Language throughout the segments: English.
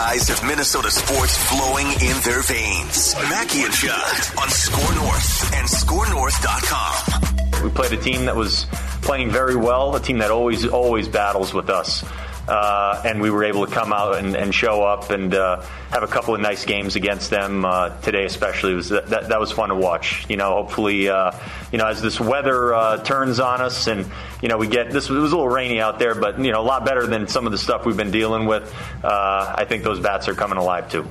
Guys have Minnesota sports flowing in their veins. Mackey and Judd on SKOR North and SKORNorth.com. We played a team that was playing very well, a team that always, always battles with us. Uh, and we were able to come out and, and show up and uh, have a couple of nice games against them uh, today, especially. Was that, that, that, was fun to watch. You know, hopefully, uh, you know, as this weather uh, turns on us, and you know, we get this. It was a little rainy out there, but you know, a lot better than some of the stuff we've been dealing with. Uh, I think those bats are coming alive too.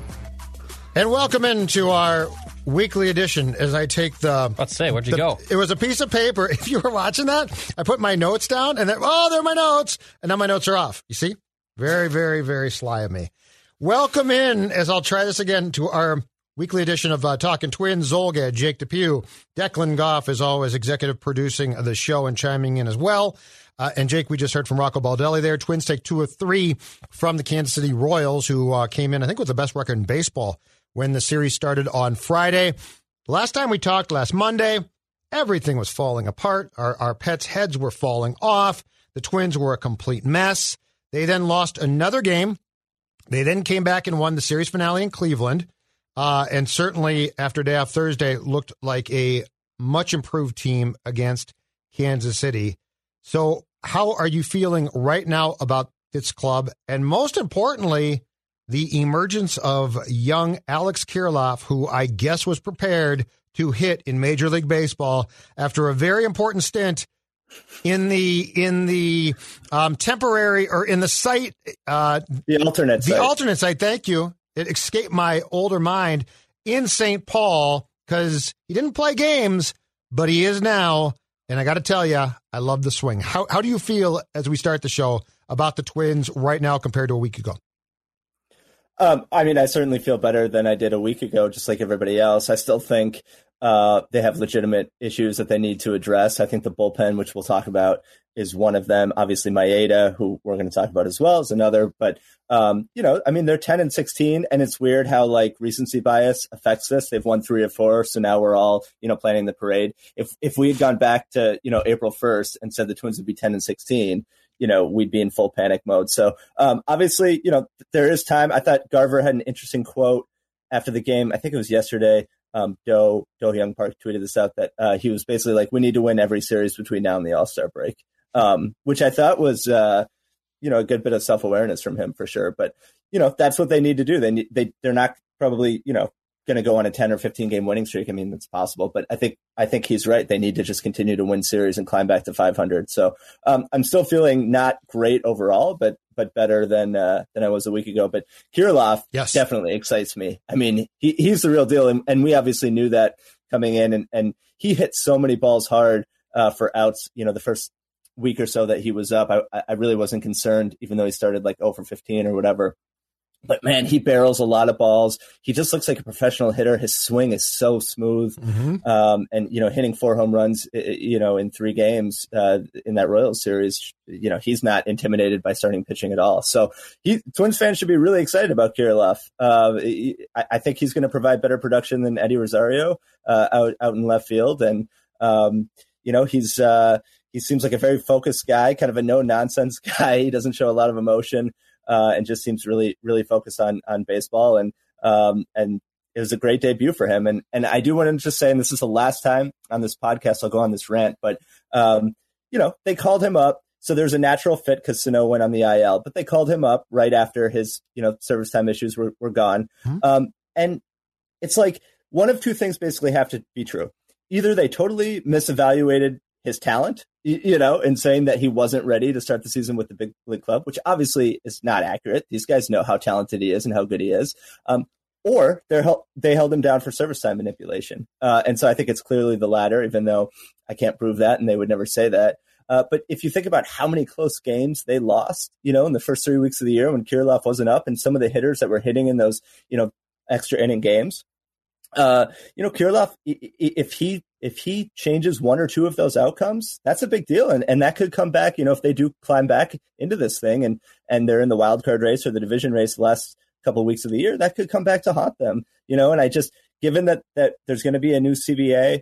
And welcome into our weekly edition as I take the. Let's say, where'd you the, go? It was a piece of paper. If you were watching that, I put my notes down and then, oh, there are my notes. And now my notes are off. You see? Very, very, very sly of me. Welcome in, as I'll try this again, to our weekly edition of uh, Talking Twins. Zulgad, Jake Depew, Declan Goff, is always, executive producing the show and chiming in as well. Uh, and Jake, we just heard from Rocco Baldelli there. Twins take two or three from the Kansas City Royals, who uh, came in, I think, with the best record in baseball when the series started on Friday. Last time we talked, last Monday, everything was falling apart. Our, our pets' heads were falling off. The Twins were a complete mess. They then lost another game. They then came back and won the series finale in Cleveland. Uh, and certainly after day off Thursday, looked like a much improved team against Kansas City. So, how are you feeling right now about this club? And most importantly, the emergence of young Alex Kirilloff, who I guess was prepared to hit in Major League Baseball after a very important stint in the in the um, temporary or in the site uh, the alternate the site. alternate site. Thank you. It escaped my older mind in St. Paul because he didn't play games, but he is now. And I got to tell you, I love the swing. How how do you feel as we start the show about the Twins right now compared to a week ago? Um, I mean, I certainly feel better than I did a week ago, just like everybody else. I still think uh, they have legitimate issues that they need to address. I think the bullpen, which we'll talk about, is one of them. Obviously, Maeda, who we're going to talk about as well, is another. But um, you know, I mean, they're ten and sixteen, and it's weird how like recency bias affects this. They've won three or four, so now we're all you know planning the parade. If if we had gone back to you know April first and said the Twins would be ten and sixteen, you know, we'd be in full panic mode. So um, obviously, you know, there is time. I thought Garver had an interesting quote after the game. I think it was yesterday. Um, Do Do-Hyoung Park tweeted this out that uh, he was basically like, "We need to win every series between now and the All Star break," um, which I thought was, uh, you know, a good bit of self awareness from him for sure. But you know, that's what they need to do. They they they're not probably you know going to go on a 10 or 15 game winning streak. I mean, it's possible, but I think, I think he's right. They need to just continue to win series and climb back to 500. So, um, I'm still feeling not great overall, but, but better than, uh, than I was a week ago. But Kirilloff yes. definitely excites me. I mean, he, he's the real deal. And, and we obviously knew that coming in and, and he hit so many balls hard, uh, for outs, you know, the first week or so that he was up. I, I really wasn't concerned, even though he started like 0 for 15 or whatever. But man, he barrels a lot of balls. He just looks like a professional hitter. His swing is so smooth, mm-hmm. um, and you know, hitting four home runs, you know, in three games uh, in that Royals series, you know, he's not intimidated by starting pitching at all. So, he, Twins fans should be really excited about Kirilloff. Uh, I, I, think he's going to provide better production than Eddie Rosario uh, out out in left field, and um, you know, he's uh, he seems like a very focused guy, kind of a no nonsense guy. He doesn't show a lot of emotion uh, and just seems really really focused on on baseball and um, and it was a great debut for him. And and I do want to just say, and this is the last time on this podcast I'll go on this rant, but um, you know they called him up. so there's a natural fit because Sano went on the IL, but they called him up right after his, you know, service time issues were, were gone. Mm-hmm. Um, and it's like one of two things basically have to be true. Either they totally misevaluated his talent, you know, and saying that he wasn't ready to start the season with the big league club, which obviously is not accurate. These guys know how talented he is and how good he is. Um, or they they held him down for service time manipulation. Uh, and so I think it's clearly the latter, even though I can't prove that and they would never say that. Uh, but if you think about how many close games they lost, you know, in the first three weeks of the year when Kirilloff wasn't up and some of the hitters that were hitting in those, you know, extra inning games, uh, you know, Kirilloff, if he if he changes one or two of those outcomes, that's a big deal, and and that could come back. You know, if they do climb back into this thing and and they're in the wild card race or the division race the last couple of weeks of the year, that could come back to haunt them. You know, and I just given that that there's going to be a new CBA,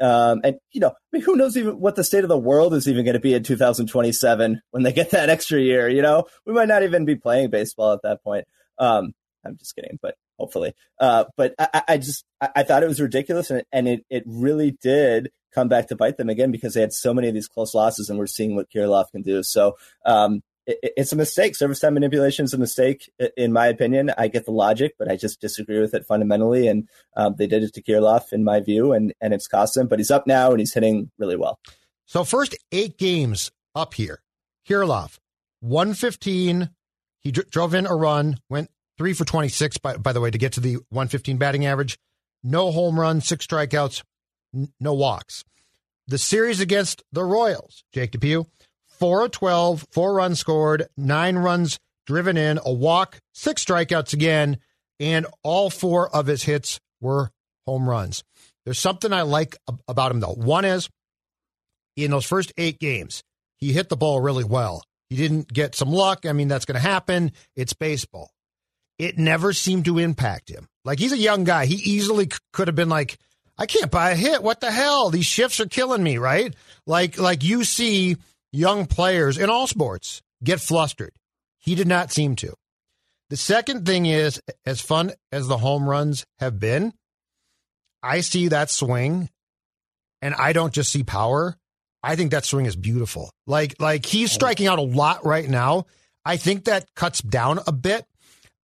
um, and you know, I mean, who knows even what the state of the world is even going to be in 2027 when they get that extra year? You know, we might not even be playing baseball at that point. Um, I'm just kidding, but hopefully. Uh, but I, I just I, I, thought it was ridiculous, and, and it it really did come back to bite them again because they had so many of these close losses, and we're seeing what Kirilloff can do. So um, it, it's a mistake. Service time manipulation is a mistake, in my opinion. I get the logic, but I just disagree with it fundamentally. And um, they did it to Kirilloff, in my view, and, and it's cost him. But he's up now and he's hitting really well. So, first eight games up here. Kirilloff, 115. He d- drove in a run, went three for 26, by, by the way, to get to the 115 batting average. No home runs, six strikeouts, n- no walks. The series against the Royals, Jake DePew, 4 of 12, four runs scored, nine runs driven in, a walk, six strikeouts again, and all four of his hits were home runs. There's something I like about him, though. One is in those first eight games, he hit the ball really well. He didn't get some luck. I mean, that's going to happen. It's baseball. It never seemed to impact him. Like, he's a young guy. He easily could have been like, I can't buy a hit. What the hell? These shifts are killing me, right? Like, like you see young players in all sports get flustered. He did not seem to. The second thing is, as fun as the home runs have been, I see that swing and I don't just see power. I think that swing is beautiful. Like, like he's oh. striking out a lot right now. I think that cuts down a bit.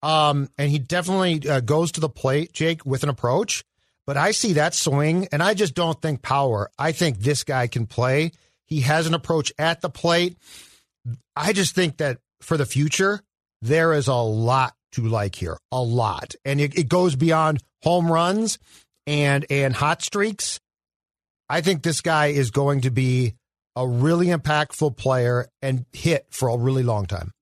Um, and he definitely uh, goes to the plate, Jake, with an approach. But I see that swing, and I just don't think power. I think this guy can play. He has an approach at the plate. I just think that for the future, there is a lot to like here, a lot, and it, it goes beyond home runs and and hot streaks. I think this guy is going to be a really impactful player and hit for a really long time.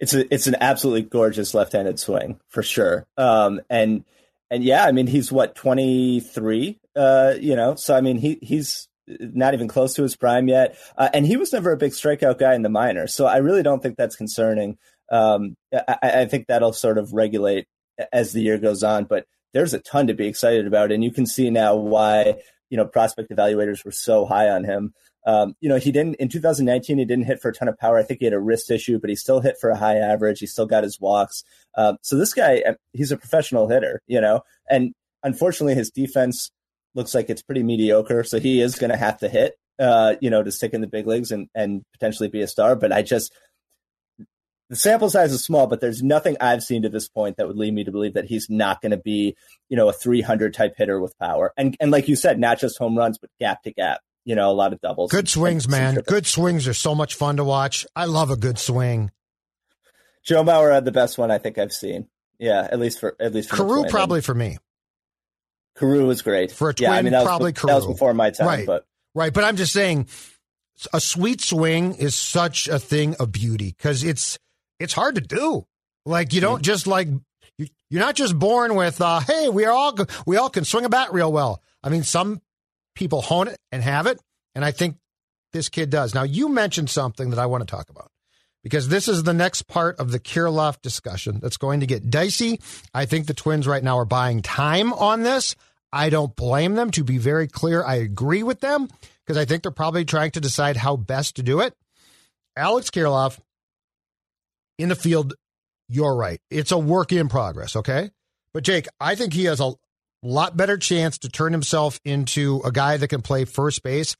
It's a it's an absolutely gorgeous left-handed swing for sure. Um, and and yeah, I mean he's what 23, uh, you know. So I mean he he's not even close to his prime yet. Uh, and he was never a big strikeout guy in the minors. So I really don't think that's concerning. Um, I, I, think that'll sort of regulate as the year goes on. But there's a ton to be excited about. And you can see now why, you know, prospect evaluators were so high on him. Um, you know, he didn't in 2019. He didn't hit for a ton of power. I think he had a wrist issue, but he still hit for a high average. He still got his walks. Um, so this guy, he's a professional hitter. You know, and unfortunately, his defense looks like it's pretty mediocre. So he is going to have to hit, uh, you know, to stick in the big leagues and, and potentially be a star. But I just, the sample size is small, but there's nothing I've seen to this point that would lead me to believe that he's not going to be, you know, a 300 type hitter with power. And, and like you said, not just home runs, but gap to gap, you know, a lot of doubles. Good swings, and, man. Good swings are so much fun to watch. I love a good swing. Joe Mauer had the best one I think I've seen. Yeah, at least for at least for Carew probably for me. Carew was great for a twin. Yeah, I mean, that probably was, That was before my time, right? But right, but I'm just saying, a sweet swing is such a thing of beauty because it's it's hard to do. Like you don't mm-hmm. just like you, you're not just born with uh, hey we are all we all can swing a bat real well. I mean, some people hone it and have it, and I think this kid does. Now you mentioned something that I want to talk about because this is the next part of the Kirilloff discussion that's going to get dicey. I think the Twins right now are buying time on this. I don't blame them. To be very clear, I agree with them because I think they're probably trying to decide how best to do it. Alex Kirilloff in the field, you're right. It's a work in progress, okay? But Jake, I think he has a lot better chance to turn himself into a guy that can play first base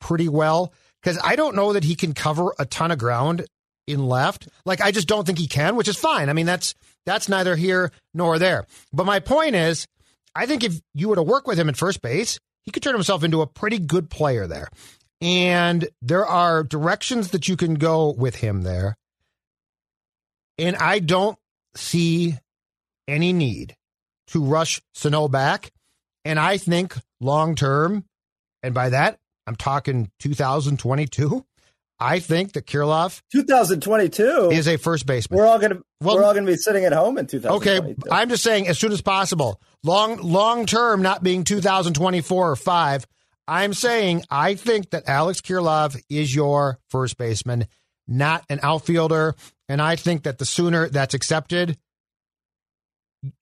pretty well because I don't know that he can cover a ton of ground in left. Like I just don't think he can, which is fine. I mean, that's that's neither here nor there. But my point is, I think if you were to work with him at first base, he could turn himself into a pretty good player there. And there are directions that you can go with him there. And I don't see any need to rush Sano back. And I think long term, and by that, I'm talking 2022. I think that Kirilloff 2022 is a first baseman. We're all gonna well, we're all gonna be sitting at home in 2022. Okay, I'm just saying as soon as possible. Long long term, not being 2024 or five. I'm saying I think that Alex Kirilloff is your first baseman, not an outfielder, and I think that the sooner that's accepted,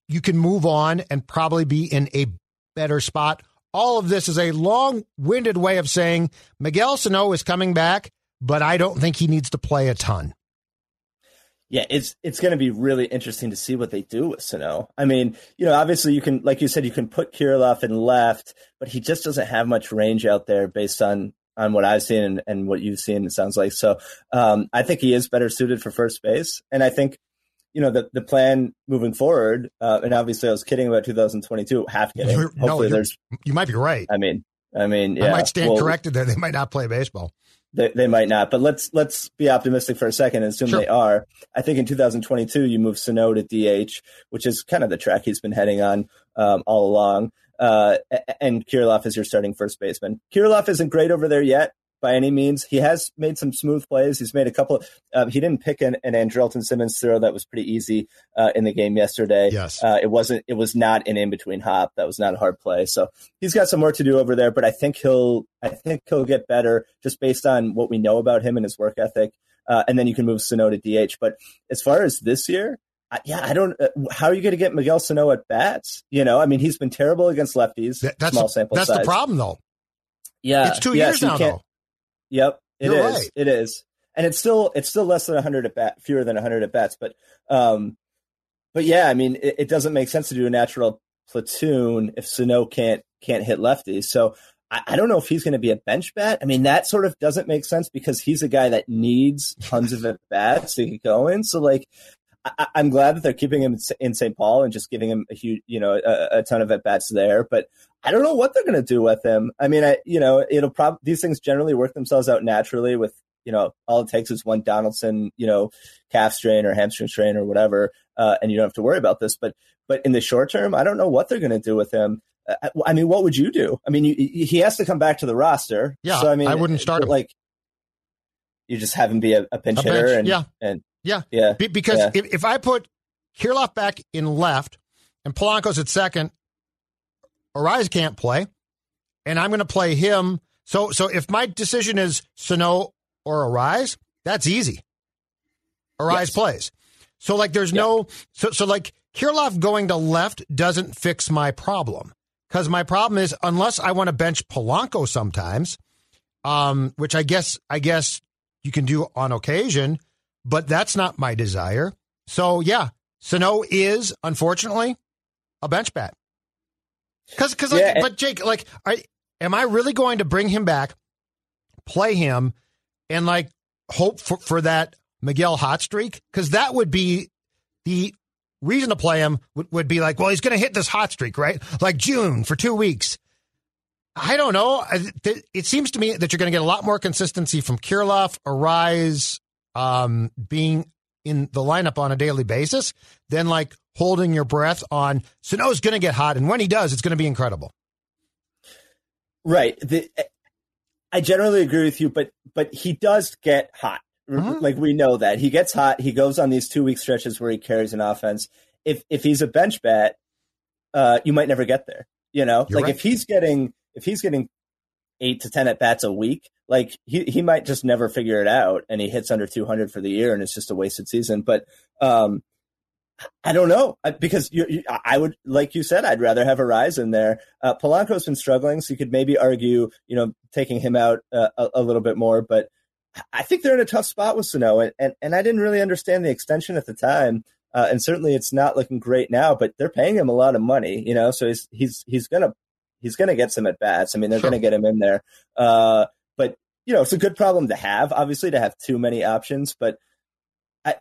you can move on and probably be in a better spot. All of this is a long winded way of saying Miguel Sano is coming back but I don't think he needs to play a ton. Yeah, it's it's going to be really interesting to see what they do with Sano. I mean, you know, obviously you can, like you said, you can put Kirilloff in left, but he just doesn't have much range out there based on on what I've seen and, and what you've seen. It sounds like so. Um, I think he is better suited for first base, and I think you know the the plan moving forward. Uh, and obviously, I was kidding about 2022, half kidding. You're, Hopefully, no, there's you might be right. I mean, I mean, yeah, I might stand well, corrected there. They might not play baseball. They, they might not, but let's let's be optimistic for a second and assume sure. they are. I think in 2022 you move Sano to DH, which is kind of the track he's been heading on um, all along. Uh, and Kirilloff is your starting first baseman. Kirilloff isn't great over there yet by any means. He has made some smooth plays. He's made a couple. Uh, he didn't pick an, an Andrelton Simmons throw that was pretty easy uh, in the game yesterday. Yes, uh, it wasn't. It was not an in between hop. That was not a hard play. So he's got some work to do over there. But I think he'll. I think he'll get better just based on what we know about him and his work ethic. Uh, and then you can move Sano to DH. But as far as this year, yeah, I don't. Uh, how are you going to get Miguel Sano at bats? You know, I mean, he's been terrible against lefties. That, that's small sample that's size. the problem, though. Yeah, it's two years now, though. Yep, it is. Right. It is, and it's still it's still less than 100 at bat, fewer than 100 at bats. But um, but yeah, I mean, it, it doesn't make sense to do a natural platoon if Sano can't can't hit lefties. So I, I don't know if he's going to be a bench bat. I mean, that sort of doesn't make sense because he's a guy that needs tons of at bats to get going. So like. I, am glad that they're keeping him in St. Paul and just giving him a huge, you know, a, a ton of at bats there. But I don't know what they're going to do with him. I mean, I, you know, it'll probably, these things generally work themselves out naturally with, you know, all it takes is one Donaldson, you know, calf strain or hamstring strain or whatever. Uh, and you don't have to worry about this. But, but in the short term, I don't know what they're going to do with him. Uh, I mean, what would you do? I mean, you, he has to come back to the roster. Yeah. So, I mean, I wouldn't start. Like, you just have him be a, a pinch a hitter. Bench. And, yeah. And, yeah. Yeah. Be- because yeah. If, if I put Kirilloff back in left and Polanco's at second, Arraez can't play and I'm going to play him. So, so if my decision is Sano or Arraez, that's easy. Arraez yes. plays. So, like, there's no so so like Kirilloff going to left doesn't fix my problem because my problem is unless I want to bench Polanco sometimes, um, which I guess I guess you can do on occasion, but that's not my desire. So yeah, Sano is unfortunately a bench bat. Because, because, like, yeah. but Jake, like, I, am I really going to bring him back, play him, and like hope for, for that Miguel hot streak? Because that would be the reason to play him would, would be like, well, he's going to hit this hot streak, right? Like June for two weeks. I don't know. It seems to me that you're going to get a lot more consistency from Kirilloff, Arraez, um, being in the lineup on a daily basis than like holding your breath on Sano's going to get hot. And when he does, it's going to be incredible. Right. The, I generally agree with you, but but he does get hot. Mm-hmm. Like we know that he gets hot. He goes on these two week stretches where he carries an offense. If if he's a bench bat, uh, you might never get there. You know, You're like right. if he's getting if he's getting eight to ten at bats a week, like he he might just never figure it out, and he hits under two hundred for the year, and it's just a wasted season. But um, I don't know because you, you, I would, like you said, I'd rather have Arraez in there. Uh, Polanco's been struggling, so you could maybe argue, you know, taking him out uh, a, a, little bit more. But I think they're in a tough spot with Sano, and, and, and I didn't really understand the extension at the time. Uh, and certainly, it's not looking great now. But they're paying him a lot of money, you know, so he's he's he's gonna he's gonna get some at bats. I mean, they're sure. gonna get him in there. Uh, but you know, it's a good problem to have, obviously, to have too many options. But I,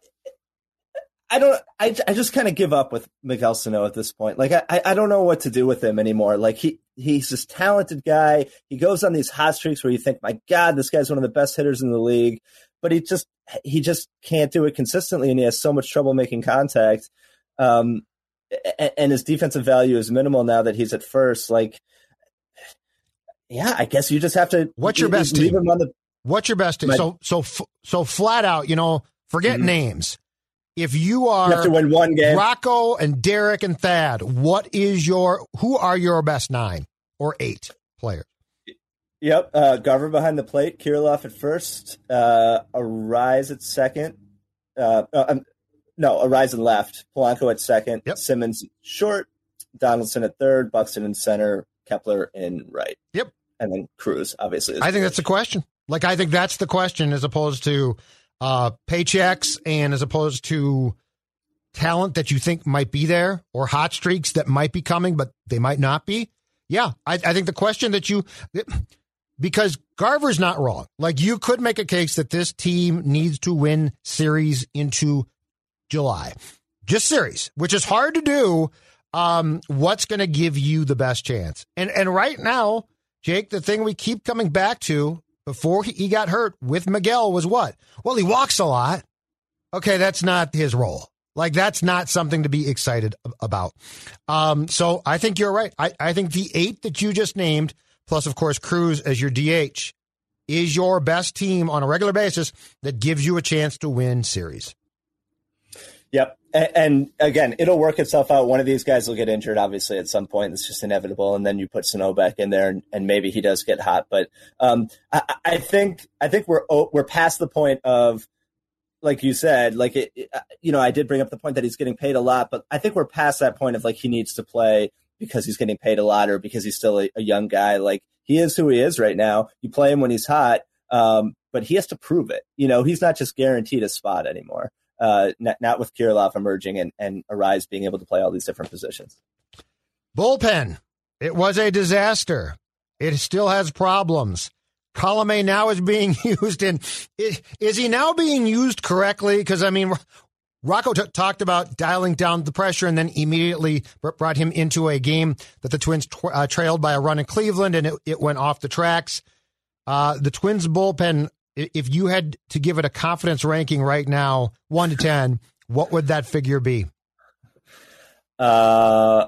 I don't. I, I just kind of give up with Miguel Sano at this point. Like I, I don't know what to do with him anymore. Like he, he's this talented guy. He goes on these hot streaks where you think, my God, this guy's one of the best hitters in the league. But he just, he just can't do it consistently, and he has so much trouble making contact. Um, and, his defensive value is minimal now that he's at first. Like, yeah, I guess you just have to. What's your best leave team? him on the. What's your best team? My- so so f- so flat out, you know, forget Mhm. names. If you are You have to win one game. Rocco and Derek and Thad, what is your who are your best nine or eight players? Yep, uh, Garver behind the plate, Kirilloff at first, uh, Arraez at second. Uh, uh, um, no, in left, Polanco at second, Yep. Simmons short, Donaldson at third, Buxton in center, Kepler in right. Yep. and then Cruz obviously. I think that's the question. Like I think that's the question as opposed to uh paychecks and as opposed to talent that you think might be there or hot streaks that might be coming but they might not be. Yeah, I, I think the question that you because Garver's not wrong. Like you could make a case that this team needs to win series into July. Just series, which is hard to do. Um, what's going to give you the best chance? And and right now, Jake, the thing we keep coming back to before he, got hurt with Miguel was what? Well, he walks a lot. Okay, that's not his role. Like that's not something to be excited about. Um, so I think you're right. I, I think the eight that you just named, plus of course Cruz as your DH, is your best team on a regular basis that gives you a chance to win series. Yep. And, again, it'll work itself out. One of these guys will get injured, obviously, at some point. It's just inevitable. And then you put Sano back in there, and, and maybe he does get hot. But um, I, I think I think we're oh, we're past the point of, like you said, like it, it- you know, I did bring up the point that he's getting paid a lot, but I think we're past that point of like he needs to play because he's getting paid a lot or because he's still a, a young guy. Like he is who he is right now. You play him when he's hot, um, but he has to prove it. You know, he's not just guaranteed a spot anymore uh, not, not with Kirilloff emerging and, and Arraez being able to play all these different positions. Bullpen. It was a disaster. It still has problems. Colome now is being used in. i- Is he now being used correctly? Because I mean, Rocco t- talked about dialing down the pressure, and then immediately br- brought him into a game that the Twins tw- uh, trailed by a run in Cleveland, and it, it went off the tracks. Uh, the Twins bullpen. If you had to give it a confidence ranking right now, one to ten, what would that figure be? Uh,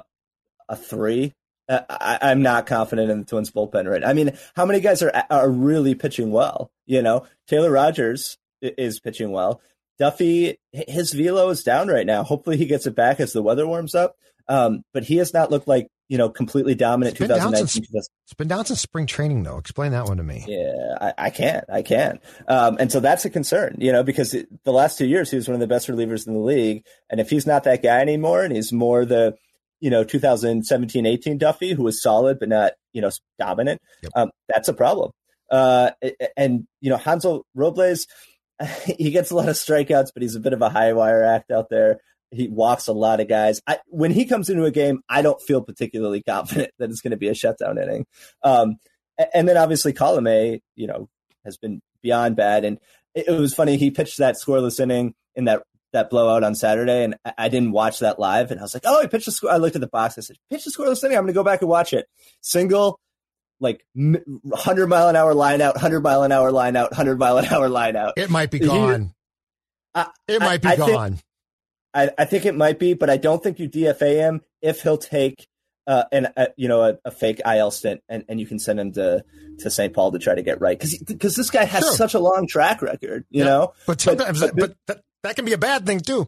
a three. Uh, I, I'm not confident in the Twins bullpen right. I mean, how many guys are are really pitching well? You know, Taylor Rogers is pitching well. Duffy, his velo is down right now. Hopefully, he gets it back as the weather warms up. Um, but he has not looked like you know completely dominant. It's been down 2019. since- It's been down since spring training, though. Explain that one to me. Yeah, I, I can't. I can't. Um, and so that's a concern, you know, because it, the last two years he was one of the best relievers in the league. And if he's not that guy anymore and he's more the, you know, 2017 18 Duffy, who was solid but not, you know, dominant, Yep. um, that's a problem. Uh, and, you know, Hansel Robles, he gets a lot of strikeouts, but he's a bit of a high wire act out there. He walks a lot of guys. I, when he comes into a game, I don't feel particularly confident that it's going to be a shutdown inning. Um, and then obviously Colome, you know, has been beyond bad. And it, it was funny. He pitched that scoreless inning in that that blowout on Saturday, and I, I didn't watch that live. And I was like, oh, he pitched a score. I looked at the box. I said, pitch the scoreless inning. I'm going to go back and watch it. Single, like 100 mile an hour line out, 100 mile an hour line out, 100 mile an hour line out. It might be He- gone. I- it might be I think- gone. I, I think it might be, but I don't think you DFA him if he'll take uh, an a, you know a, a fake IL stint and, and you can send him to to St. Paul to try to get right because because this guy has Sure. such a long track record, you Yeah. know. but sometimes, but- but, that, that can be a bad thing too.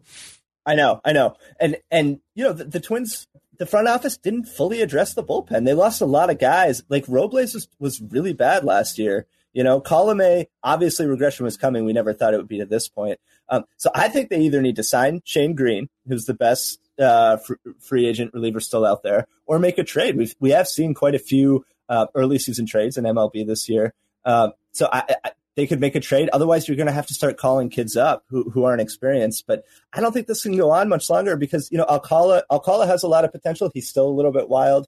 I know, I know, and and you know the, the Twins, the front office didn't fully address the bullpen. They lost a lot of guys. Like Robles was, was really bad last year. You know, Colome, obviously regression was coming. We never thought it would be to this point. Um, so I think they either need to sign Shane Greene, who's the best uh, fr- free agent reliever still out there, or make a trade. We've we have seen quite a few uh, early season trades in MLB this year. Um, so I, I, they could make a trade. Otherwise, you're going to have to start calling kids up who, who aren't experienced. But I don't think this can go on much longer because you know Alcala Alcala has a lot of potential. He's still a little bit wild.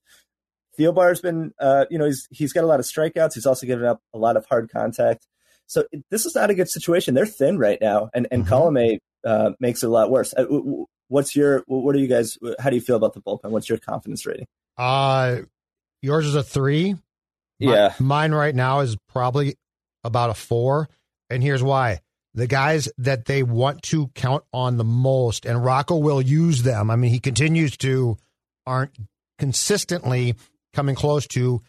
Thielbar's been, uh, you know, he's he's got a lot of strikeouts. He's also given up a lot of hard contact. So this is not a good situation. They're thin right now, and and mm-hmm. Colome uh, makes it a lot worse. Uh, what's your what are you guys? How do you feel about the bullpen? What's your confidence rating? Uh yours is a three. Yeah, mine right now is probably about a four, and here's why: the guys that they want to count on the most, and Rocco will use them. I mean, he continues to aren't consistently coming close to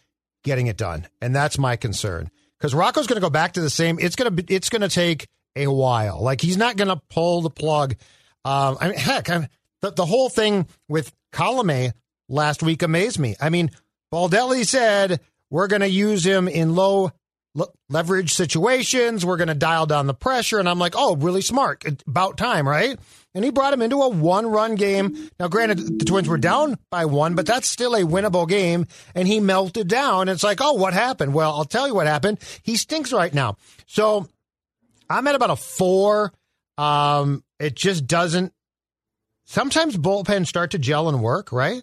getting it done, and that's my concern because Rocco's going to go back to the same. It's going to be, it's going to take a while. Like he's not going to pull the plug. Um, I mean, heck, I the, the whole thing with Colome last week amazed me. I mean, Baldelli said we're going to use him in low leverage situations. We're going to dial down the pressure. And I'm like, oh, really smart. About time, right? And he brought him into a one run game. Now, granted, the Twins were down by one, but that's still a winnable game. And he melted down. It's like, oh, what happened? Well, I'll tell you what happened. He stinks right now. So I'm at about a four. Um, it just doesn't. Sometimes bullpens start to gel and work, right?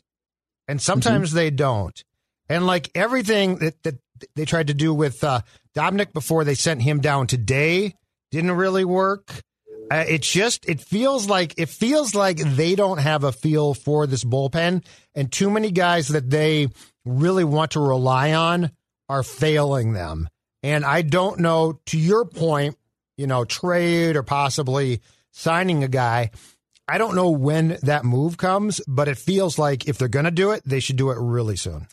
And sometimes mm-hmm. they don't. And like everything that, that they tried to do with uh, Dobnak before they sent him down today didn't really work. Uh, it's just it feels like it feels like they don't have a feel for this bullpen, and too many guys that they really want to rely on are failing them. And I don't know. To your point, you know, trade or possibly signing a guy. I don't know when that move comes, but it feels like if they're going to do it, they should do it really soon.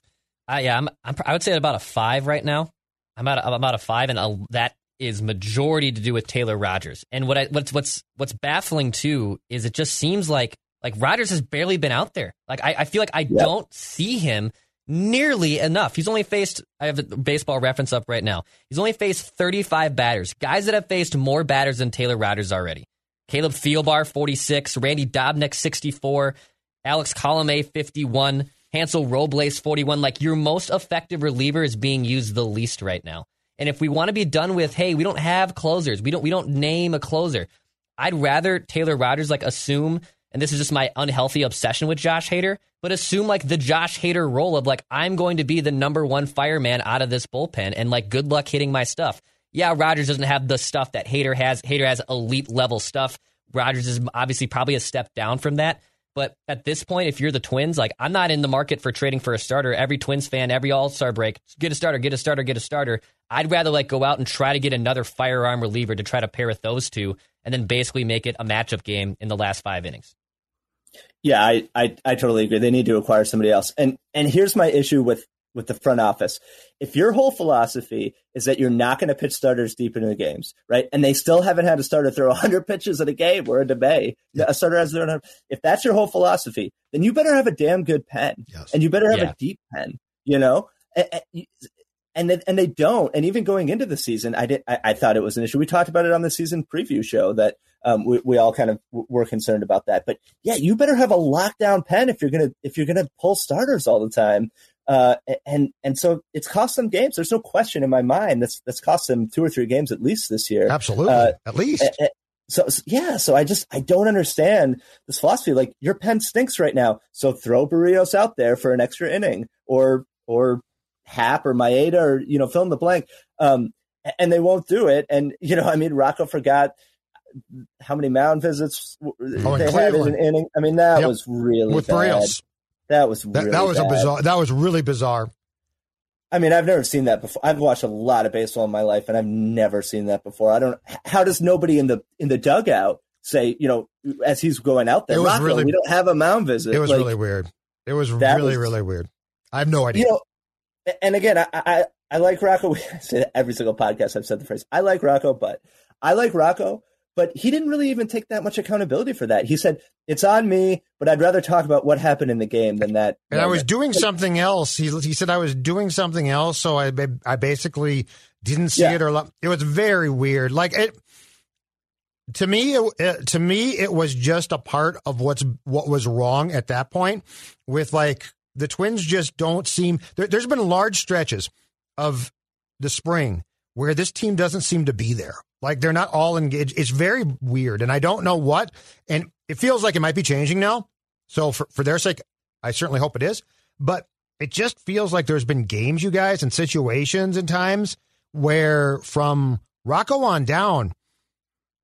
Uh, yeah, I'm, I'm, i would say about a five right now. I'm at a, I'm about a five, and a, that is majority to do with Taylor Rogers. And what I, what's what's what's baffling too is it just seems like like Rogers has barely been out there. Like I, I feel like I yep. don't see him nearly enough. He's only faced I have the baseball reference up right now. He's only faced 35 batters, guys that have faced more batters than Taylor Rogers already. Caleb Thielbar 46, Randy Dobnak 64, Alex Colome 51. Hansel Robles 41. Like your most effective reliever is being used the least right now. And if we want to be done with, hey, we don't have closers, we don't we don't name a closer. I'd rather Taylor Rogers like assume, and this is just my unhealthy obsession with Josh Hader, but assume like the Josh Hader role of like I'm going to be the number one fireman out of this bullpen, and like good luck hitting my stuff. Yeah, Rogers doesn't have the stuff that Hader has. Hader has elite level stuff. Rogers is obviously probably a step down from that. But at this point, if you're the Twins, like I'm not in the market for trading for a starter. Every Twins fan, every All Star break, get a starter, get a starter, get a starter. I'd rather like go out and try to get another firearm reliever to try to pair with those two, and then basically make it a matchup game in the last five innings. Yeah, I, I, I totally agree. They need to acquire somebody else. And and here's my issue with with the front office. If your whole philosophy is that you're not going to pitch starters deep into the games, right? And they still haven't had a starter throw 100 pitches in a game or a debate. A starter has their If that's your whole philosophy, then you better have a damn good pen, yes. and you better have yeah. a deep pen. You know, and they, and they don't. And even going into the season, I did. I, I, thought it was an issue. We talked about it on the season preview show that um, we, we all kind of were concerned about that. But yeah, you better have a lockdown pen if you're gonna if you're gonna pull starters all the time. Uh, and and so it's cost them games. There's no question in my mind that's that's cost them two or three games at least this year. Absolutely, uh, at least. so yeah, so I just I don't understand this philosophy. Like your pen stinks right now, so throw Berrios out there for an extra inning, or or Happ or Maeda, or you know fill in the blank. Um, and they won't do it. And you know, I mean, Rocco forgot how many mound visits oh, they had in an inning. I mean, that yep. was really with bad. Berrios. That was really that, that was bad. a bizarre. That was really bizarre. I mean, I've never seen that before. I've watched a lot of baseball in my life, and I've never seen that before. I don't. How does nobody in the in the dugout say, you know, as he's going out there, it was really, we don't have a mound visit. It was like, really weird. It was really was, really weird. I have no idea. You know, and again, I I, I like Rocco. I say every single podcast I've said the phrase. I like Rocco, but I like Rocco but he didn't really even take that much accountability for that. He said, "It's on me, but I'd rather talk about what happened in the game than that." And I was doing something else. He he said I was doing something else, so I I basically didn't see yeah. it or it was very weird. Like it to me it, to me it was just a part of what's what was wrong at that point with like the twins just don't seem there, there's been large stretches of the spring where this team doesn't seem to be there like they're not all engaged. It's very weird, and I don't know what. And it feels like it might be changing now. So for for their sake, I certainly hope it is. But it just feels like there's been games, you guys, and situations and times where from Rocco on down,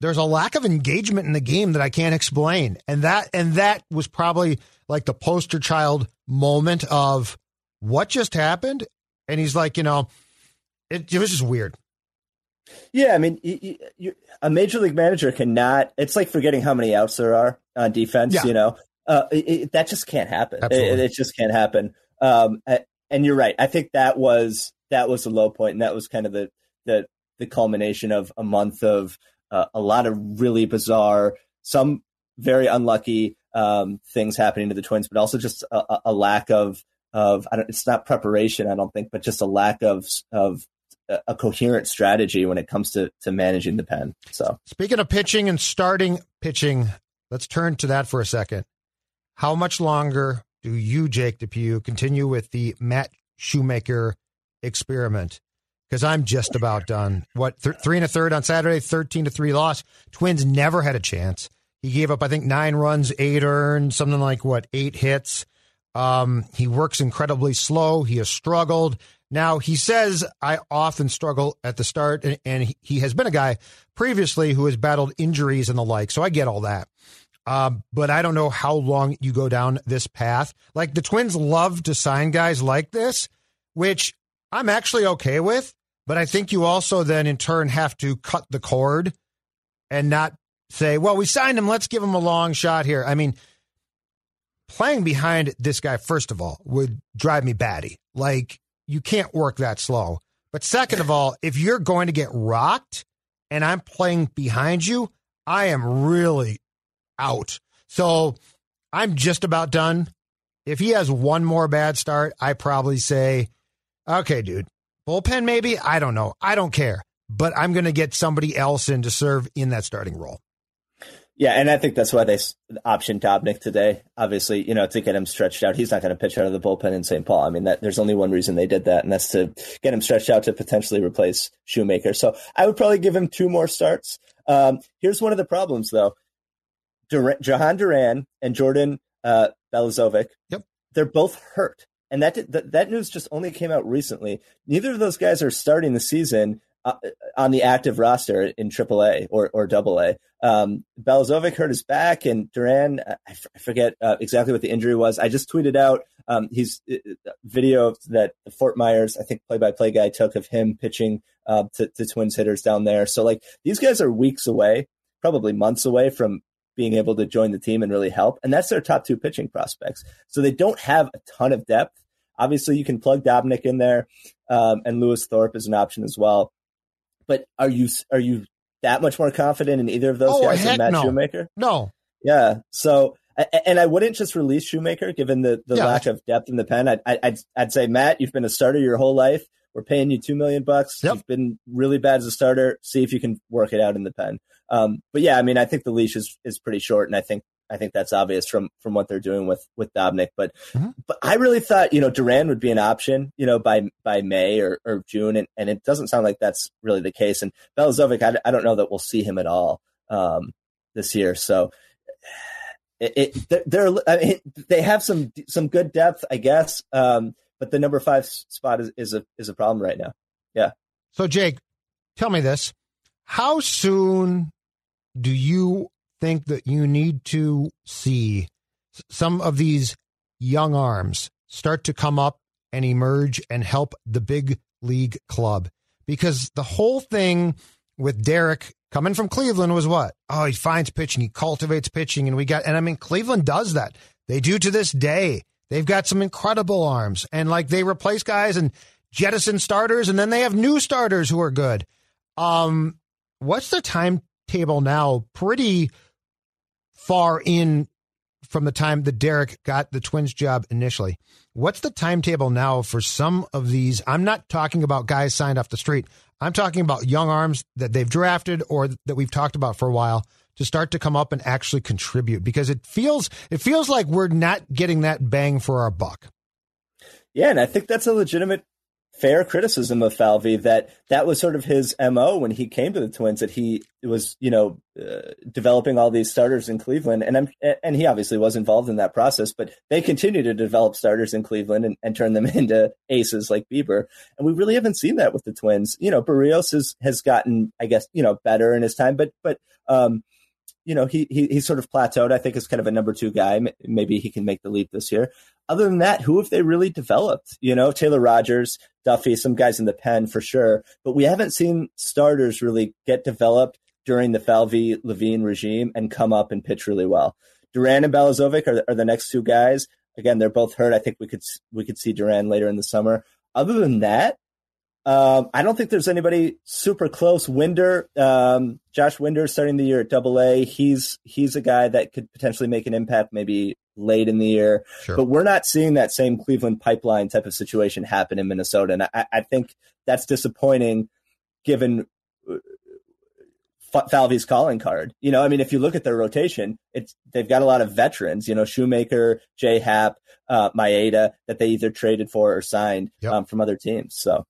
there's a lack of engagement in the game that I can't explain. And that and that was probably like the poster child moment of what just happened. And he's like, you know, it, it was just weird. Yeah, I mean, you, you, a major league manager cannot. It's like forgetting how many outs there are on defense. Yeah. You know, uh, it, that just can't happen. It, it, just can't happen. Um, and you're right. I think that was that was the low point, and that was kind of the the the culmination of a month of uh, a lot of really bizarre, some very unlucky um, things happening to the Twins, but also just a, a lack of of it's not preparation, I don't think, but just a lack of of a coherent strategy when it comes to to managing the pen. So speaking of pitching and starting pitching, let's turn to that for a second. How much longer do you, Jake Depew, continue with the Matt Shoemaker experiment? Because I'm just about done. What th- three and a third on Saturday, thirteen to three loss. Twins never had a chance. He gave up, I think, nine runs, eight earned, something like what, eight hits. Um, he works incredibly slow. He has struggled. Now, he says, I often struggle at the start, and, and he has been a guy previously who has battled injuries and the like. So I get all that. Um, but I don't know how long you go down this path. Like the Twins love to sign guys like this, which I'm actually okay with. But I think you also then in turn have to cut the cord and not say, well, we signed him. Let's give him a long shot here. I mean, playing behind this guy, first of all, would drive me batty. Like, you can't work that slow. But second of all, if you're going to get rocked and I'm playing behind you, I am really out. So I'm just about done. If he has one more bad start, I probably say, okay, dude, bullpen maybe? I don't know. I don't care. But I'm going to get somebody else in to serve in that starting role. Yeah, and I think that's why they optioned Dobnak today. Obviously, you know, to get him stretched out. He's not going to pitch out of the bullpen in St. Paul. I mean, that, there's only one reason they did that, and that's to get him stretched out to potentially replace Shoemaker. So I would probably give him two more starts. Um, here's one of the problems, though. Dur- Jhoan Duran and Jordan uh, Balazovic, yep. they're both hurt. And that, that that news just only came out recently. Neither of those guys are starting the season on the active roster in AAA or or AA. Um, Balazovic hurt his back, and Duran, I, f- I forget uh, exactly what the injury was. I just tweeted out um, he's uh, uh video that the Fort Myers, I think play by play guy took of him pitching uh, to, to Twins hitters down there. So like these guys are weeks away, probably months away from being able to join the team and really help. And that's their top two pitching prospects. So they don't have a ton of depth. Obviously, you can plug Dobnak in there, um, and Lewis Thorpe is an option as well. But are you are you that much more confident in either of those oh, guys than Matt no. Shoemaker? No. Yeah. So, and I wouldn't just release Shoemaker given the, the yeah. lack of depth in the pen. I'd, I'd, I'd say, Matt, you've been a starter your whole life. We're paying you two million bucks. Yep. You've been really bad as a starter. See if you can work it out in the pen. Um, but yeah, I mean, I think the leash is, is pretty short, and I think I think that's obvious from from what they're doing with with Dobnak. But mm-hmm. but I really thought you know Duran would be an option you know by by May or, or June, and, and it doesn't sound like that's really the case. And Balazovic, I, I don't know that we'll see him at all um, this year. So it, it they're I mean, they have some some good depth, I guess. Um, but the number five spot is, is a is a problem right now. Yeah. So Jake, tell me this: How soon do you think that you need to see some of these young arms start to come up and emerge and help the big league club. Because the whole thing with Derek coming from Cleveland was what? Oh, he finds pitching, he cultivates pitching, and we got, and I mean, Cleveland does that. They do to this day. They've got some incredible arms, and like they replace guys and jettison starters, and then they have new starters who are good. Um, what's the timetable now? Pretty far in from the time that Derek got the Twins job initially. What's the timetable now for some of these? I'm not talking about guys signed off the street. I'm talking about young arms that they've drafted or that we've talked about for a while to start to come up and actually contribute because it feels it feels like we're not getting that bang for our buck. Yeah, and I think that's a legitimate fair criticism of Falvey that that was sort of his mo when he came to the Twins that he was you know uh, developing all these starters in Cleveland. And I'm, and he obviously was involved in that process but they continue to develop starters in Cleveland and, and turn them into aces like Bieber. And we really haven't seen that with the Twins. You know Berrios has has gotten I guess you know better in his time but but um you know he he sort of plateaued I think is kind of a number two guy maybe he can make the leap this year other than that, who have they really developed? You know, Taylor Rogers, Duffy, some guys in the pen for sure, but we haven't seen starters really get developed during the Falvey Levine regime and come up and pitch really well. Duran and Balazovic are, are the next two guys. Again, they're both hurt. I think we could we could see Duran later in the summer. Other than that, um, I don't think there's anybody super close. Winder, um, Josh Winder, starting the year at Double A. He's he's a guy that could potentially make an impact maybe late in the year. Sure. But we're not seeing that same Cleveland pipeline type of situation happen in Minnesota, and I, I think that's disappointing, given uh, Falvey's calling card. You know, I mean, if you look at their rotation, it's they've got a lot of veterans. You know, Shoemaker, J Happ, uh, Maeda that they either traded for or signed yep. um, from other teams. So,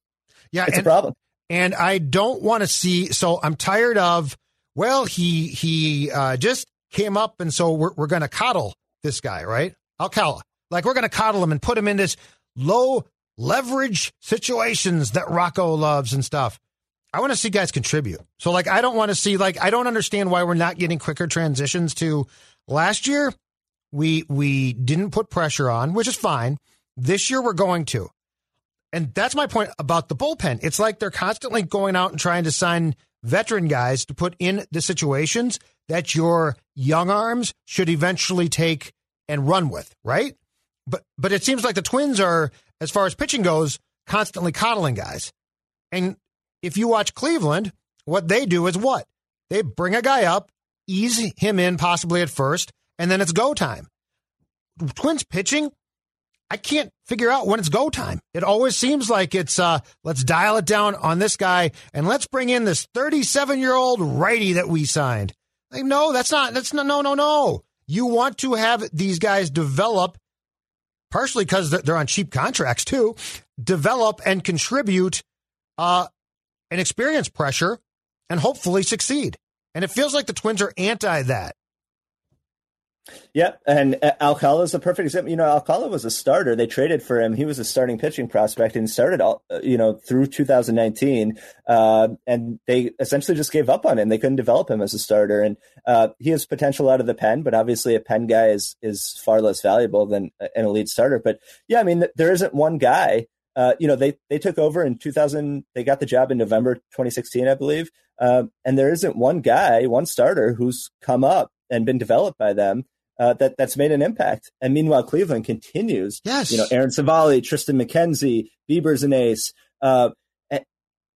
yeah, it's and, a problem. And I don't want to see. So I'm tired of. Well, he he uh, just came up, and so we're we're going to coddle this guy, right? Alcala. Like we're going to coddle him and put him in this low leverage situations that Rocco loves and stuff. I want to see guys contribute. So like I don't want to see like I don't understand why we're not getting quicker transitions to last year we we didn't put pressure on, which is fine. This year we're going to. And that's my point about the bullpen. It's like they're constantly going out and trying to sign veteran guys to put in the situations that your young arms should eventually take and run with, right? But but it seems like the Twins are, as far as pitching goes, constantly coddling guys. And if you watch Cleveland, what they do is what? They bring a guy up, ease him in possibly at first, and then it's go time. Twins pitching, I can't figure out when it's go time. It always seems like it's uh let's dial it down on this guy and let's bring in this 37 year old righty that we signed. Like, no, that's not, that's not, no, no, no. You want to have these guys develop, partially because they're on cheap contracts too, develop and contribute uh, an experience pressure and hopefully succeed. And it feels like the Twins are anti that. Yeah, and uh, Alcala is a perfect example. You know, Alcala was a starter. They traded for him. He was a starting pitching prospect and started all, uh, you know, through 2019. Uh, and they essentially just gave up on him. They couldn't develop him as a starter. And uh, he has potential out of the pen, but obviously a pen guy is is far less valuable than an elite starter. But yeah, I mean, there isn't one guy. Uh, you know, they they took over in 2000. They got the job in November 2016, I believe. Um, and there isn't one guy, one starter who's come up and been developed by them uh, that that's made an impact. And meanwhile, Cleveland continues. Yes, you know Aaron Civale, Triston McKenzie, Bieber's an ace. Uh,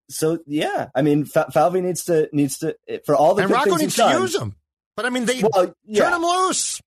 so yeah, I mean, Falvey needs to needs to for all the and Rocco needs to done, use them. But I mean, they well, yeah. turn them loose.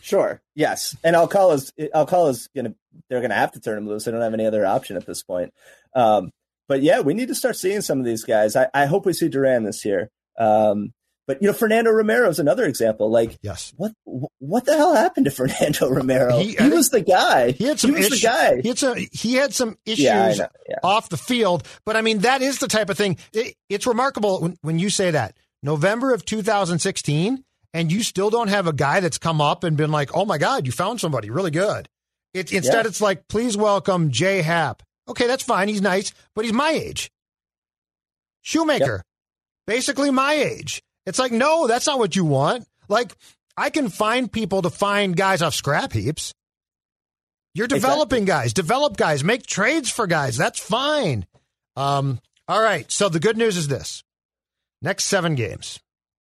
Sure. Yes. And Alcala's Alcala's gonna they're gonna have to turn him loose. They don't have any other option at this point. Um, but yeah, we need to start seeing some of these guys. I, I hope we see Duran this year. Um, but you know, Fernando Romero is another example. Like, yes, what what the hell happened to Fernando Romero? He, he was the guy. He had some. He was issue, the guy. He had some. He had some issues yeah, yeah. off the field. But I mean, that is the type of thing. It, it's remarkable when, when you say that November of 2016, and you still don't have a guy that's come up and been like, "Oh my God, you found somebody really good." It, instead, yeah. it's like, "Please welcome J Happ." Okay, that's fine. He's nice, but he's my age. Shoemaker, yep. basically my age. It's like, no, that's not what you want. Like, I can find people to find guys off scrap heaps. You're developing exactly. guys, develop guys, make trades for guys. That's fine. Um, all right. So the good news is this next seven games.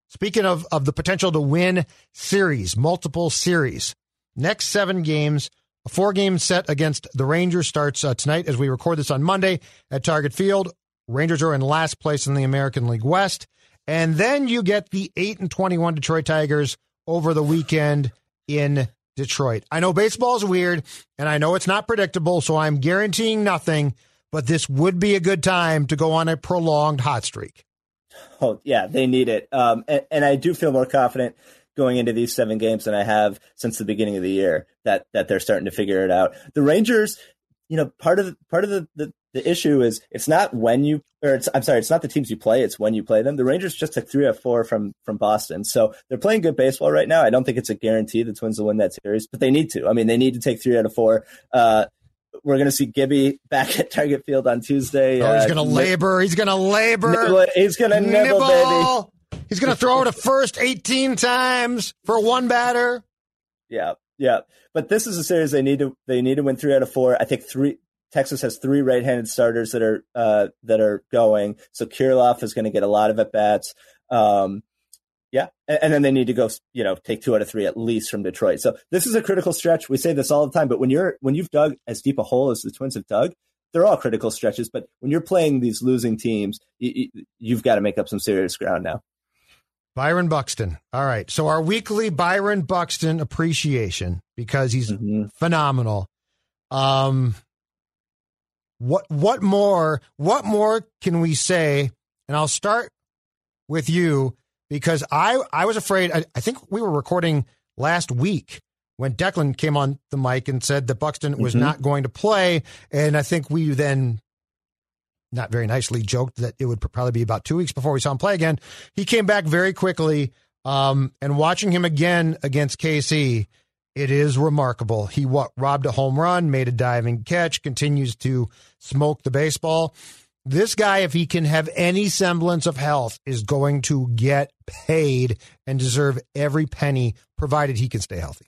Speaking of, of the potential to win series, multiple series, next seven games, a four game set against the Rangers starts uh, tonight as we record this on Monday at Target Field. Rangers are in last place in the American League West. And then you get the 8 and 21 Detroit Tigers over the weekend in Detroit. I know baseball is weird and I know it's not predictable, so I'm guaranteeing nothing, but this would be a good time to go on a prolonged hot streak. Oh, yeah, they need it. Um, and, and I do feel more confident going into these seven games than I have since the beginning of the year that that they're starting to figure it out. The Rangers, you know, part of part of the, the the issue is it's not when you or it's I'm sorry, it's not the teams you play, it's when you play them. The Rangers just took three out of four from from Boston. So they're playing good baseball right now. I don't think it's a guarantee the Twins will win that series, but they need to. I mean, they need to take three out of four. Uh, we're going to see Gibby back at Target Field on Tuesday. Oh, he's going to uh, labor. He's going to labor. Nibble, he's going to nibble, nibble, baby. He's going to throw to first 18 times for one batter. Yeah, yeah. But this is a series they need to they need to win three out of four. I think three Texas has three right-handed starters that are uh, that are going. So Kirilloff is going to get a lot of at bats. Um, yeah, and, and, then they need to go, you know, take two out of three at least from Detroit. So this is a critical stretch. We say this all the time, but when you're when you've dug as deep a hole as the Twins have dug, they're all critical stretches. But when you're playing these losing teams, you, you've got to make up some serious ground now. Byron Buxton. All right. So our weekly Byron Buxton appreciation because he's mm-hmm. phenomenal. Um, what what more what more can we say? And I'll start with you because I I was afraid. I, I think we were recording last week when Declan came on the mic and said that Buxton was mm-hmm. not going to play, and I think we then not very nicely joked that it would probably be about two weeks before we saw him play again. He came back very quickly, um, and watching him again against KC, it is remarkable. He what robbed a home run, made a diving catch, continues to smoke the baseball. This guy, if he can have any semblance of health, is going to get paid and deserve every penny, provided he can stay healthy.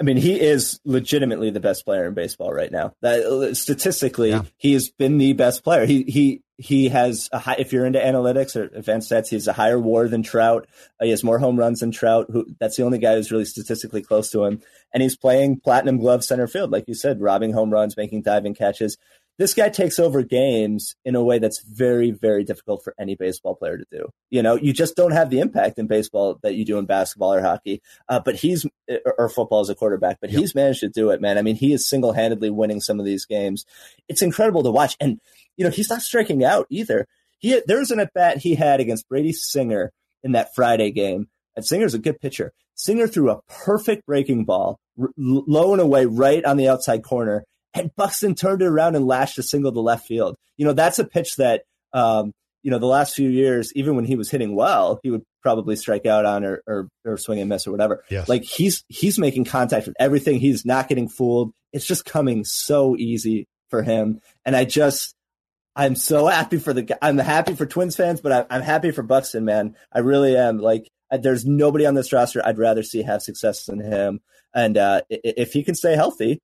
I mean, he is legitimately the best player in baseball right now. That uh, statistically, yeah. he has been the best player. He he he has a high. If you're into analytics or advanced stats, he has a higher WAR than Trout. Uh, he has more home runs than Trout. Who that's the only guy who's really statistically close to him. And he's playing platinum glove center field, like you said, robbing home runs, making diving catches this guy takes over games in a way that's very, very difficult for any baseball player to do. You know, you just don't have the impact in baseball that you do in basketball or hockey. Uh, but he's or football as a quarterback, but yep. he's managed to do it, man. I mean, he is single handedly winning some of these games. It's incredible to watch, and you know, he's not striking out either. He there's an at bat he had against Brady Singer in that Friday game. And Singer's a good pitcher. Singer threw a perfect breaking ball, r- low and away, right on the outside corner and Buxton turned it around and lashed a single to left field. You know, that's a pitch that, um, you know, the last few years, even when he was hitting well, he would probably strike out on or, or, or swing and miss or whatever. Yes. Like he's, he's making contact with everything. He's not getting fooled. It's just coming so easy for him. And I just, I'm so happy for the, I'm happy for Twins fans, but I'm happy for Buxton, man. I really am. Like, there's nobody on this roster I'd rather see have success than him. And uh, if he can stay healthy,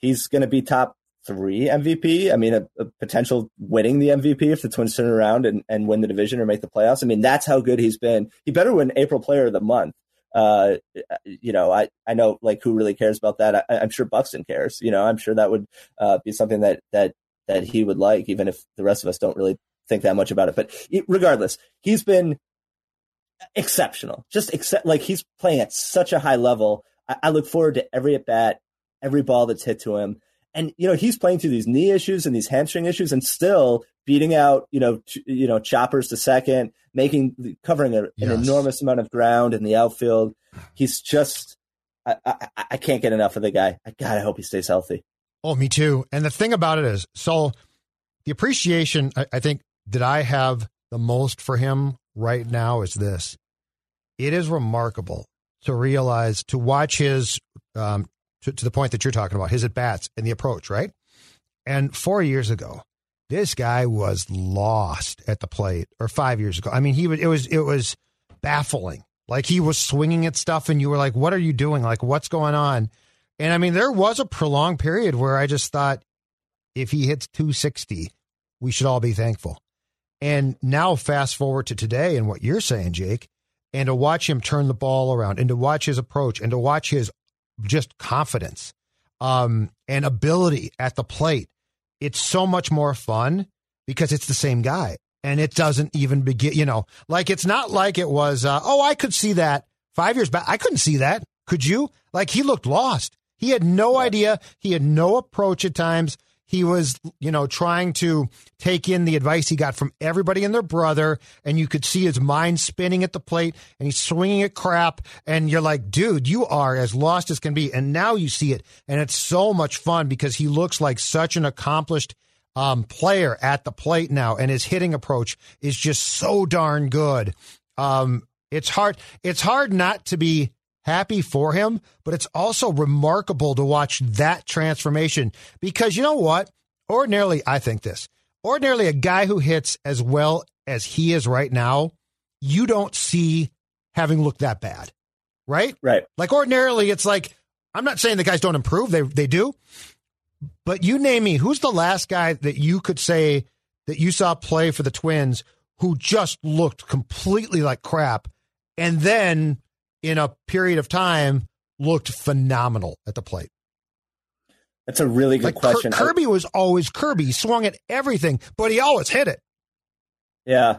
he's going to be top three MVP. I mean, a, a, potential winning the MVP if the Twins turn around and, and win the division or make the playoffs. I mean, that's how good he's been. He better win April Player of the Month. Uh, you know, I, I know like who really cares about that. I, am sure Buxton cares. You know, I'm sure that would uh, be something that that that he would like, even if the rest of us don't really think that much about it. But regardless, he's been exceptional. Just accept like he's playing at such a high level. I, I look forward to every at bat every ball that's hit to him. And you know he's playing through these knee issues and these hamstring issues, and still beating out you know ch- you know choppers to second, making covering a, yes. an enormous amount of ground in the outfield. He's just I, I, I can't get enough of the guy. I gotta hope he stays healthy. Oh, me too. And the thing about it is, so the appreciation I, I think that I have the most for him right now is this: it is remarkable to realize to watch his um, to, to the point that you're talking about, his at bats and the approach, right? And four years ago, this guy was lost at the plate, or five years ago. I mean, he was. It was. It was baffling. Like he was swinging at stuff, and you were like, "What are you doing? Like, what's going on?" And I mean, there was a prolonged period where I just thought, if he hits 260, we should all be thankful. And now, fast forward to today, and what you're saying, Jake, and to watch him turn the ball around, and to watch his approach, and to watch his just confidence um, and ability at the plate. It's so much more fun because it's the same guy and it doesn't even begin, you know, like it's not like it was, uh, oh, I could see that five years back. I couldn't see that. Could you? Like he looked lost. He had no idea. He had no approach at times. He was, you know, trying to take in the advice he got from everybody and their brother, and you could see his mind spinning at the plate, and he's swinging at crap, and you're like, dude, you are as lost as can be. And now you see it, and it's so much fun because he looks like such an accomplished um, player at the plate now, and his hitting approach is just so darn good. Um, it's hard. It's hard not to be happy for him, but it's also remarkable to watch that transformation because you know what? Ordinarily, I think this. Ordinarily, a guy who hits as well as he is right now, you don't see having looked that bad, right? Right. Like ordinarily, it's like I'm not saying the guys don't improve; they they do. But you name me, who's the last guy that you could say that you saw play for the Twins who just looked completely like crap, and then in a period of time looked phenomenal at the plate? That's a really good like question. Kirby was always Kirby. He swung at everything, but he always hit it. Yeah.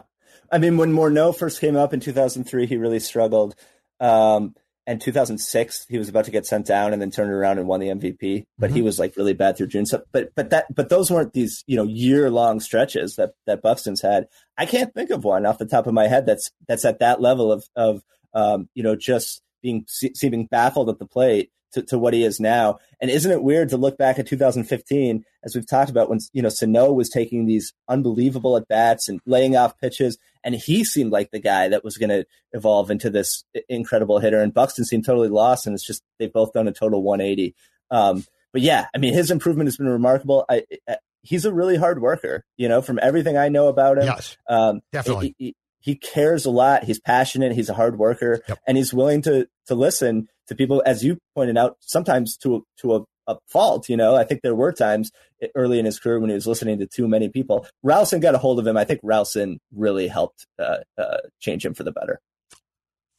I mean, when Morneau first came up in 2003, he really struggled. Um, and 2006, he was about to get sent down and then turned around and won the MVP. But mm-hmm. he was like really bad through June. So, but but that but those weren't these you know year long stretches that that Buxton's had. I can't think of one off the top of my head that's that's at that level of of um, you know just being seeming baffled at the plate to, to what he is now. And isn't it weird to look back at 2015, as we've talked about, when you know Sano was taking these unbelievable at bats and laying off pitches, and he seemed like the guy that was going to evolve into this incredible hitter. And Buxton seemed totally lost, and it's just they've both done a total 180. Um, but yeah, I mean, his improvement has been remarkable. I, I, he's a really hard worker, you know, from everything I know about him. Yes, um, definitely. He, he, cares a lot. He's passionate. He's a hard worker, yep. and he's willing to to listen to people, as you pointed out, sometimes to to a, a, fault. You know, I think there were times early in his career when he was listening to too many people. Rowson got a hold of him. I think Rowson really helped uh, uh, change him for the better.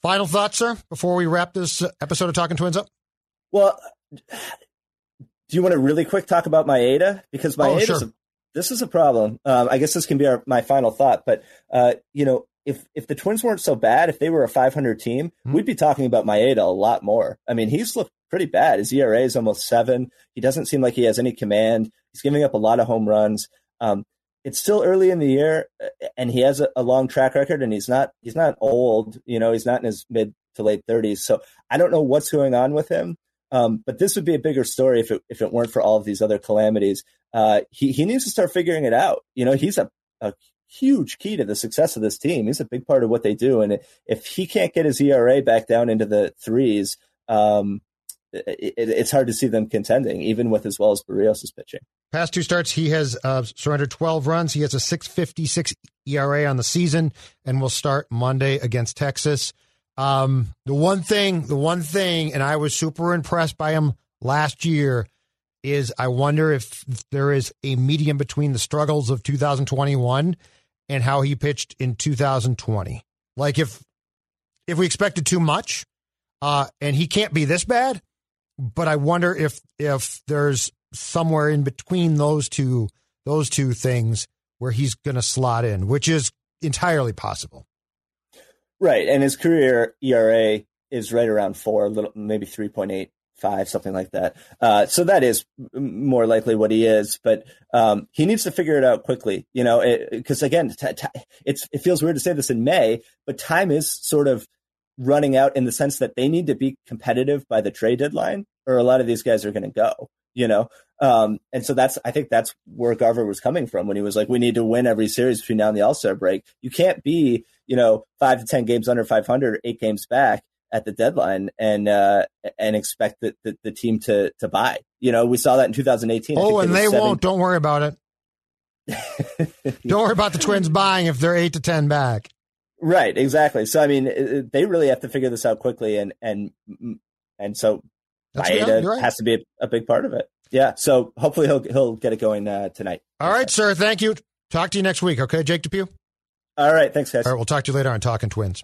Final thoughts, sir, before we wrap this episode of Talking Twins up. Well, do you want to really quick talk about Maeda because Maeda oh, sure. this is a problem. Um, I guess this can be our, my final thought, but uh, you know, if if the Twins weren't so bad, if they were a 500 team, mm-hmm. we'd be talking about Maeda a lot more. I mean, he's looked pretty bad. His ERA is almost seven. He doesn't seem like he has any command. He's giving up a lot of home runs. Um, it's still early in the year, uh, and he has a, a, long track record, and he's not he's not old. You know, he's not in his mid to late 30s. So I don't know what's going on with him. Um, but this would be a bigger story if it if it weren't for all of these other calamities. Uh, he he needs to start figuring it out. You know, he's a, a huge key to the success of this team. He's a big part of what they do. And if he can't get his ERA back down into the threes, um, it, it's hard to see them contending, even with as well as Berrios is pitching. Past two starts, he has uh, surrendered 12 runs. He has a 656 ERA on the season and will start Monday against Texas. Um, the one thing, the one thing, and I was super impressed by him last year is I wonder if there is a medium between the struggles of 2021 and how he pitched in 2020. Like if if we expected too much, uh, and he can't be this bad, but I wonder if if there's somewhere in between those two those two things where he's going to slot in, which is entirely possible. Right, and his career ERA is right around four, little maybe three point eight five, something like that. Uh, so that is more likely what he is, but um, he needs to figure it out quickly. You know, because again, t- t- it feels weird to say this in May, but time is sort of running out in the sense that they need to be competitive by the trade deadline, or a lot of these guys are going to go. You know, um, and so that's I think that's where Garver was coming from when he was like, we need to win every series between now and the All Star break. You can't be you know five to ten games under 500, eight games back at the deadline and uh, and expect the, the, the, team to to buy. You know, we saw that in 2018. Oh, and they, won't. Don't worry about it. Don't worry about the Twins buying if they're eight to ten back. Right, exactly. So I mean, they really have to figure this out quickly, and and and so Maeda right. has to be a, a, big part of it. Yeah. So hopefully he'll he'll get it going uh, tonight. All right, sir. Thank you. Talk to you next week. Okay, Jake Depew. All right. Thanks, guys. All right. We'll talk to you later on Talking Twins.